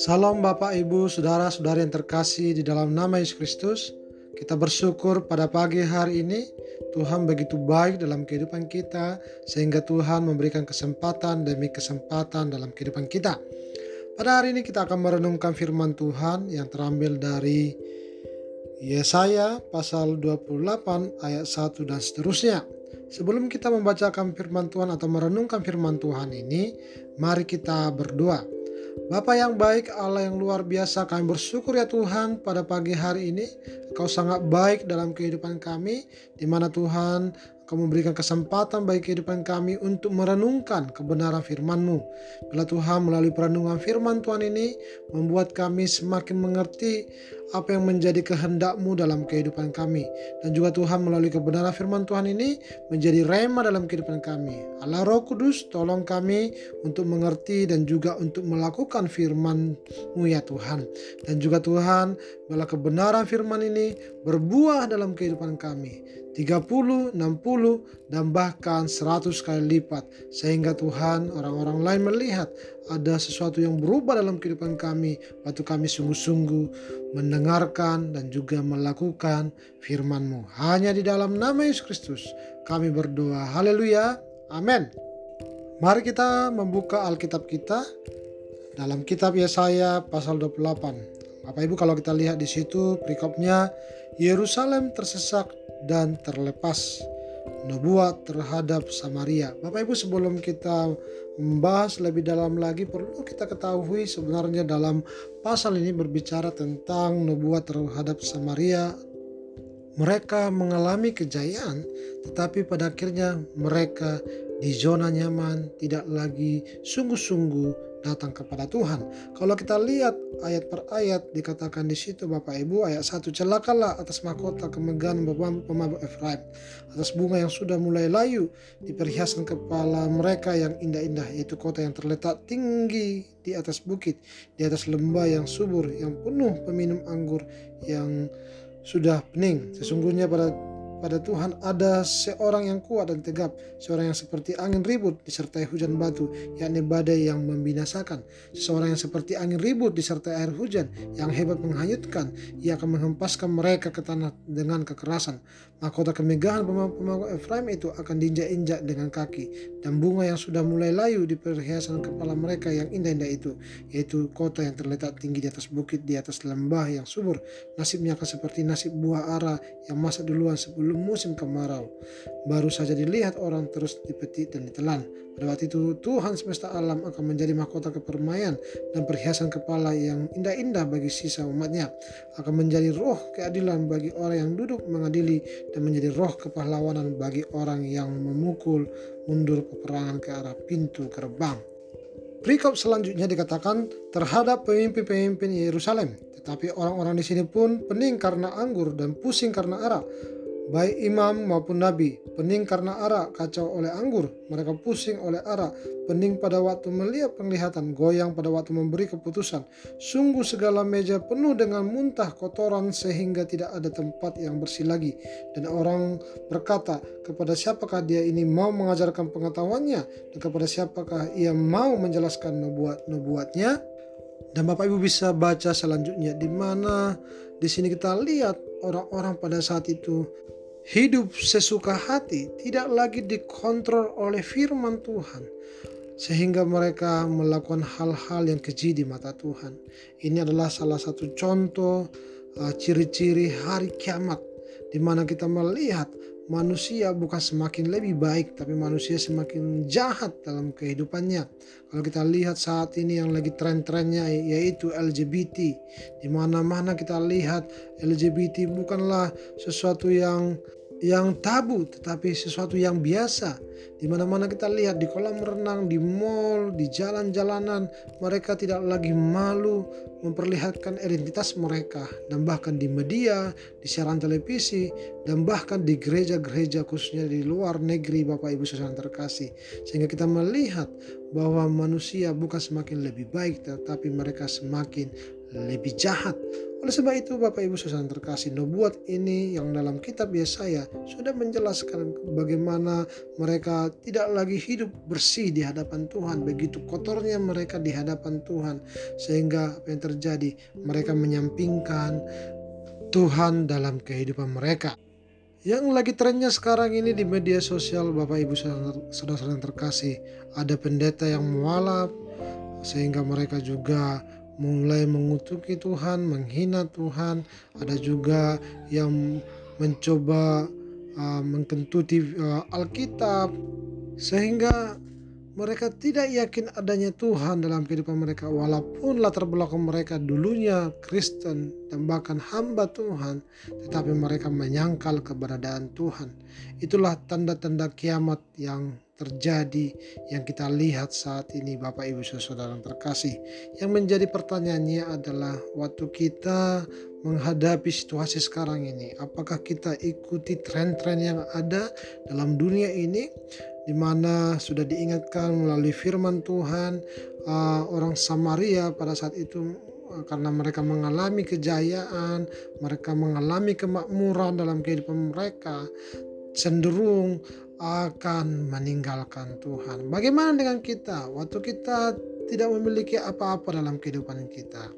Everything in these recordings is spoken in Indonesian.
Salam Bapak Ibu, Saudara-saudari yang terkasih di dalam nama Yesus Kristus. Kita bersyukur pada pagi hari ini Tuhan begitu baik dalam kehidupan kita sehingga Tuhan memberikan kesempatan demi kesempatan dalam kehidupan kita. Pada hari ini kita akan merenungkan firman Tuhan yang terambil dari Yesaya pasal 28 ayat 1 dan seterusnya. Sebelum kita membacakan firman Tuhan atau merenungkan firman Tuhan ini, mari kita berdoa. Bapak yang baik, Allah yang luar biasa, kami bersyukur ya Tuhan pada pagi hari ini. Kau sangat baik dalam kehidupan kami, di mana Tuhan Kau memberikan kesempatan bagi kehidupan kami untuk merenungkan kebenaran firman-Mu. Bila Tuhan melalui perenungan firman Tuhan ini membuat kami semakin mengerti apa yang menjadi kehendak-Mu dalam kehidupan kami. Dan juga Tuhan melalui kebenaran firman Tuhan ini menjadi rema dalam kehidupan kami. Allah Roh Kudus tolong kami untuk mengerti dan juga untuk melakukan firman-Mu ya Tuhan. Dan juga Tuhan bila kebenaran firman ini berbuah dalam kehidupan kami 30, 60, dan bahkan 100 kali lipat. Sehingga Tuhan orang-orang lain melihat ada sesuatu yang berubah dalam kehidupan kami. Waktu kami sungguh-sungguh mendengarkan dan juga melakukan firman-Mu. Hanya di dalam nama Yesus Kristus kami berdoa. Haleluya. Amin. Mari kita membuka Alkitab kita dalam kitab Yesaya pasal 28. Bapak Ibu kalau kita lihat di situ perikopnya Yerusalem tersesak dan terlepas nubuat terhadap Samaria. Bapak Ibu sebelum kita membahas lebih dalam lagi perlu kita ketahui sebenarnya dalam pasal ini berbicara tentang nubuat terhadap Samaria. Mereka mengalami kejayaan tetapi pada akhirnya mereka di zona nyaman tidak lagi sungguh-sungguh datang kepada Tuhan. Kalau kita lihat ayat per ayat dikatakan di situ Bapak Ibu ayat 1 celakalah atas mahkota kemegahan pemabuk Efraim atas bunga yang sudah mulai layu di perhiasan kepala mereka yang indah-indah yaitu kota yang terletak tinggi di atas bukit di atas lembah yang subur yang penuh peminum anggur yang sudah pening sesungguhnya pada pada Tuhan ada seorang yang kuat dan tegap, seorang yang seperti angin ribut disertai hujan batu, yakni badai yang membinasakan. Seseorang yang seperti angin ribut disertai air hujan yang hebat menghanyutkan, ia akan menghempaskan mereka ke tanah dengan kekerasan. Mahkota kemegahan pemangku Efraim itu akan diinjak-injak dengan kaki, dan bunga yang sudah mulai layu di perhiasan kepala mereka yang indah-indah itu, yaitu kota yang terletak tinggi di atas bukit, di atas lembah yang subur. Nasibnya akan seperti nasib buah ara yang masak duluan sebelum sebelum musim kemarau. Baru saja dilihat orang terus dipetik dan ditelan. Pada waktu itu Tuhan semesta alam akan menjadi mahkota kepermaian dan perhiasan kepala yang indah-indah bagi sisa umatnya. Akan menjadi roh keadilan bagi orang yang duduk mengadili dan menjadi roh kepahlawanan bagi orang yang memukul mundur peperangan ke arah pintu gerbang. Perikop selanjutnya dikatakan terhadap pemimpin-pemimpin Yerusalem. Tetapi orang-orang di sini pun pening karena anggur dan pusing karena arak baik imam maupun nabi, pening karena arak, kacau oleh anggur, mereka pusing oleh arak, pening pada waktu melihat penglihatan, goyang pada waktu memberi keputusan. Sungguh segala meja penuh dengan muntah kotoran sehingga tidak ada tempat yang bersih lagi. Dan orang berkata, kepada siapakah dia ini mau mengajarkan pengetahuannya dan kepada siapakah ia mau menjelaskan nubuat-nubuatnya? Dan Bapak Ibu bisa baca selanjutnya di mana di sini kita lihat orang-orang pada saat itu hidup sesuka hati, tidak lagi dikontrol oleh firman Tuhan, sehingga mereka melakukan hal-hal yang keji di mata Tuhan. Ini adalah salah satu contoh uh, ciri-ciri uh, hari kiamat, di mana kita melihat manusia bukan semakin lebih baik, tapi manusia semakin jahat dalam kehidupannya. Kalau kita lihat saat ini yang lagi tren-trennya yaitu LGBT, di mana-mana kita lihat LGBT bukanlah sesuatu yang yang tabu tetapi sesuatu yang biasa. Di mana-mana kita lihat di kolam renang di mall di jalan-jalanan mereka tidak lagi malu memperlihatkan identitas mereka. Dan bahkan di media di siaran televisi dan bahkan di gereja-gereja khususnya di luar negeri Bapak Ibu Saudara terkasih. Sehingga kita melihat bahwa manusia bukan semakin lebih baik tetapi mereka semakin lebih jahat. Oleh sebab itu Bapak Ibu Saudara terkasih, nubuat ini yang dalam kitab Yesaya sudah menjelaskan bagaimana mereka tidak lagi hidup bersih di hadapan Tuhan, begitu kotornya mereka di hadapan Tuhan sehingga apa yang terjadi mereka menyampingkan Tuhan dalam kehidupan mereka. Yang lagi trennya sekarang ini di media sosial Bapak Ibu Saudara yang terkasih, ada pendeta yang mualaf sehingga mereka juga mulai mengutuki Tuhan, menghina Tuhan, ada juga yang mencoba uh, mengkentuti uh, Alkitab sehingga mereka tidak yakin adanya Tuhan dalam kehidupan mereka walaupun latar belakang mereka dulunya Kristen dan bahkan hamba Tuhan tetapi mereka menyangkal keberadaan Tuhan. Itulah tanda-tanda kiamat yang terjadi yang kita lihat saat ini Bapak Ibu Saudara yang terkasih. Yang menjadi pertanyaannya adalah waktu kita menghadapi situasi sekarang ini apakah kita ikuti tren-tren yang ada dalam dunia ini di mana sudah diingatkan melalui firman Tuhan uh, orang Samaria pada saat itu uh, karena mereka mengalami kejayaan, mereka mengalami kemakmuran dalam kehidupan mereka, cenderung akan meninggalkan Tuhan. Bagaimana dengan kita? Waktu kita tidak memiliki apa-apa dalam kehidupan kita,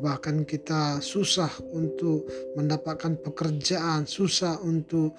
bahkan kita susah untuk mendapatkan pekerjaan, susah untuk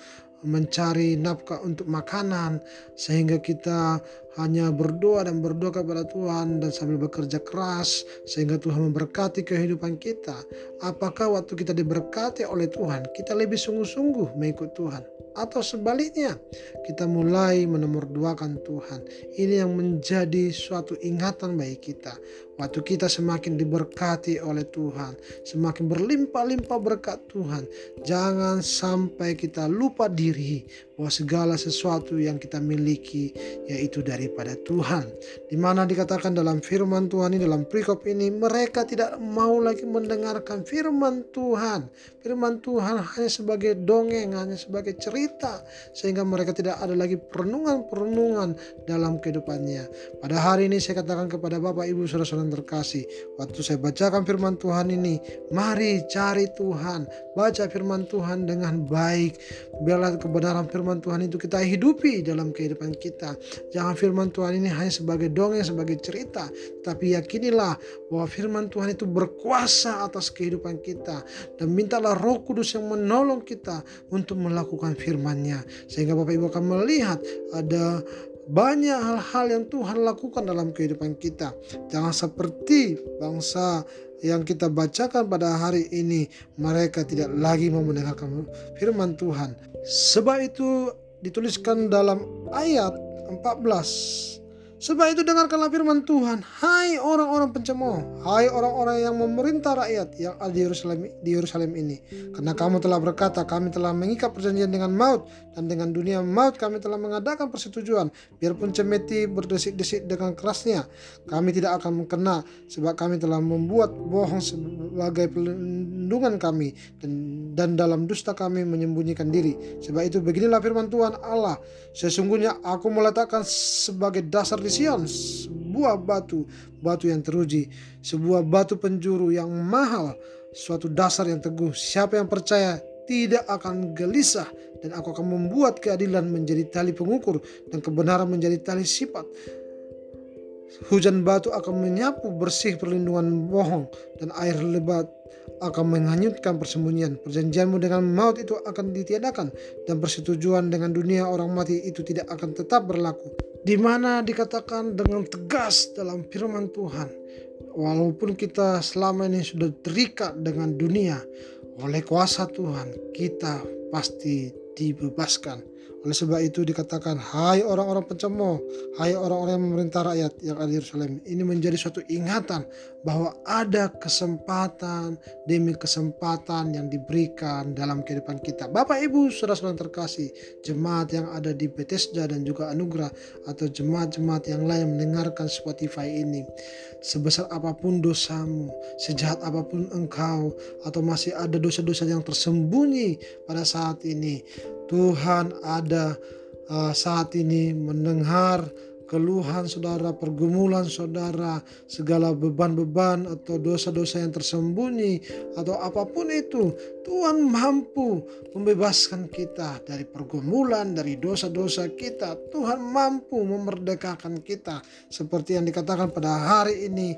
mencari nafkah untuk makanan sehingga kita hanya berdoa dan berdoa kepada Tuhan dan sambil bekerja keras sehingga Tuhan memberkati kehidupan kita. Apakah waktu kita diberkati oleh Tuhan, kita lebih sungguh-sungguh mengikut Tuhan? Atau sebaliknya, kita mulai menomorduakan Tuhan. Ini yang menjadi suatu ingatan bagi kita. Waktu kita semakin diberkati oleh Tuhan, semakin berlimpah-limpah berkat Tuhan, jangan sampai kita lupa diri bahwa segala sesuatu yang kita miliki yaitu daripada Tuhan. Di mana dikatakan dalam firman Tuhan ini dalam perikop ini mereka tidak mau lagi mendengarkan firman Tuhan. Firman Tuhan hanya sebagai dongeng, hanya sebagai cerita sehingga mereka tidak ada lagi perenungan-perenungan dalam kehidupannya. Pada hari ini saya katakan kepada Bapak Ibu Saudara-saudara terkasih, waktu saya bacakan firman Tuhan ini, mari cari Tuhan, baca firman Tuhan dengan baik, biarlah kebenaran firman Tuhan itu kita hidupi dalam kehidupan kita. Jangan firman Tuhan ini hanya sebagai dongeng, sebagai cerita, tapi yakinilah bahwa firman Tuhan itu berkuasa atas kehidupan kita dan mintalah Roh Kudus yang menolong kita untuk melakukan firman-Nya sehingga Bapak Ibu akan melihat ada banyak hal-hal yang Tuhan lakukan dalam kehidupan kita. Jangan seperti bangsa yang kita bacakan pada hari ini, mereka tidak lagi mau mendengarkan firman Tuhan. Sebab itu dituliskan dalam ayat 14 Sebab itu dengarkanlah firman Tuhan, hai orang-orang pencemooh, hai orang-orang yang memerintah rakyat yang ada di Yerusalem ini. Karena kamu telah berkata, kami telah mengikat perjanjian dengan maut dan dengan dunia maut kami telah mengadakan persetujuan. Biarpun cemeti berdesik-desik dengan kerasnya, kami tidak akan mengkena sebab kami telah membuat bohong sebagai pelindungan kami dan, dan dalam dusta kami menyembunyikan diri. Sebab itu beginilah firman Tuhan Allah, sesungguhnya aku meletakkan sebagai dasar di Sion sebuah batu, batu yang teruji, sebuah batu penjuru yang mahal, suatu dasar yang teguh. Siapa yang percaya tidak akan gelisah dan aku akan membuat keadilan menjadi tali pengukur dan kebenaran menjadi tali sifat. Hujan batu akan menyapu bersih perlindungan bohong dan air lebat akan menghanyutkan persembunyian. Perjanjianmu dengan maut itu akan ditiadakan dan persetujuan dengan dunia orang mati itu tidak akan tetap berlaku di mana dikatakan dengan tegas dalam firman Tuhan, walaupun kita selama ini sudah terikat dengan dunia oleh kuasa Tuhan, kita pasti dibebaskan oleh sebab itu dikatakan, hai orang-orang pencemooh, hai orang-orang yang memerintah rakyat yang ada di Yerusalem. Ini menjadi suatu ingatan bahwa ada kesempatan demi kesempatan yang diberikan dalam kehidupan kita. Bapak Ibu saudara-saudara terkasih, jemaat yang ada di Bethesda dan juga Anugerah atau jemaat-jemaat yang lain mendengarkan Spotify ini. Sebesar apa pun dosamu, sejahat apa pun engkau, atau masih ada dosa-dosa yang tersembunyi pada saat ini, Tuhan ada uh, saat ini mendengar keluhan saudara, pergumulan saudara, segala beban-beban atau dosa-dosa yang tersembunyi atau apa pun itu, Tuhan mampu membebaskan kita dari pergumulan, dari dosa-dosa kita. Tuhan mampu memerdekakan kita seperti yang dikatakan pada hari ini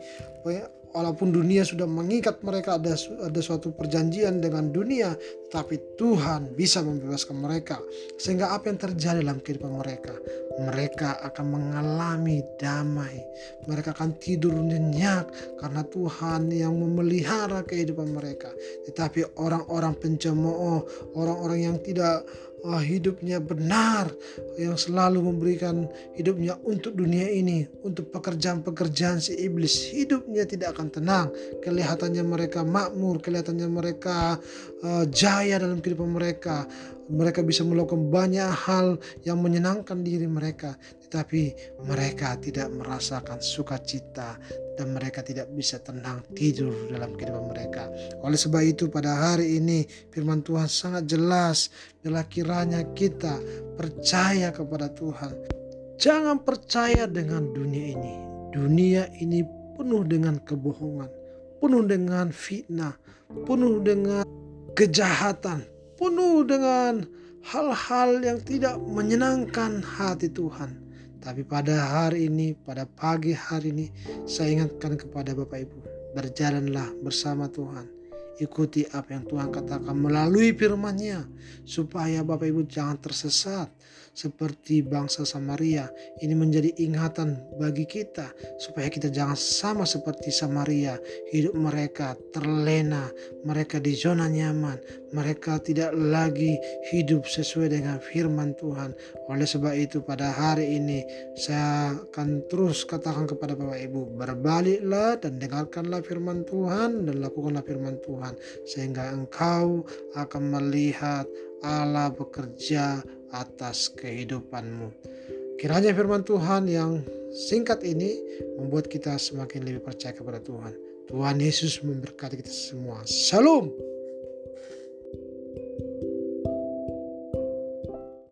walaupun dunia sudah mengikat mereka ada ada suatu perjanjian dengan dunia tapi Tuhan bisa membebaskan mereka. Sehingga apa yang terjadi dalam kehidupan mereka? Mereka akan mengalami damai. Mereka akan tidur nyenyak karena Tuhan yang memelihara kehidupan mereka. Tetapi orang-orang pencemooh orang-orang yang tidak uh, hidupnya benar yang selalu memberikan hidupnya untuk dunia ini untuk pekerjaan-pekerjaan si iblis. Hidupnya tidak akan tenang. Kelihatannya mereka makmur kelihatannya mereka uh, jaya dalam kehidupan mereka mereka bisa melakukan banyak hal yang menyenangkan diri mereka, tetapi mereka tidak merasakan sukacita dan mereka tidak bisa tenang tidur dalam kehidupan mereka. Oleh sebab itu pada hari ini firman Tuhan sangat jelas bila kiranya kita percaya kepada Tuhan. Jangan percaya dengan dunia ini. Dunia ini penuh dengan kebohongan, penuh dengan fitnah, penuh dengan kejahatan, penuh dengan hal-hal yang tidak menyenangkan hati Tuhan. Tapi pada hari ini, pada pagi hari ini, saya ingatkan kepada Bapak Ibu, berjalanlah bersama Tuhan. Ikuti apa yang Tuhan katakan melalui firman-Nya supaya Bapak Ibu jangan tersesat seperti bangsa Samaria. Ini menjadi ingatan bagi kita supaya kita jangan sama seperti Samaria. Hidup mereka terlena, mereka di zona nyaman, mereka tidak lagi hidup sesuai dengan firman Tuhan. Oleh sebab itu pada hari ini saya akan terus katakan kepada Bapak Ibu, berbaliklah dan dengarkanlah firman Tuhan dan lakukanlah firman Tuhan sehingga engkau akan melihat Allah bekerja atas kehidupanmu. Kiranya firman Tuhan yang singkat ini membuat kita semakin lebih percaya kepada Tuhan. Tuhan Yesus memberkati kita semua. Salam.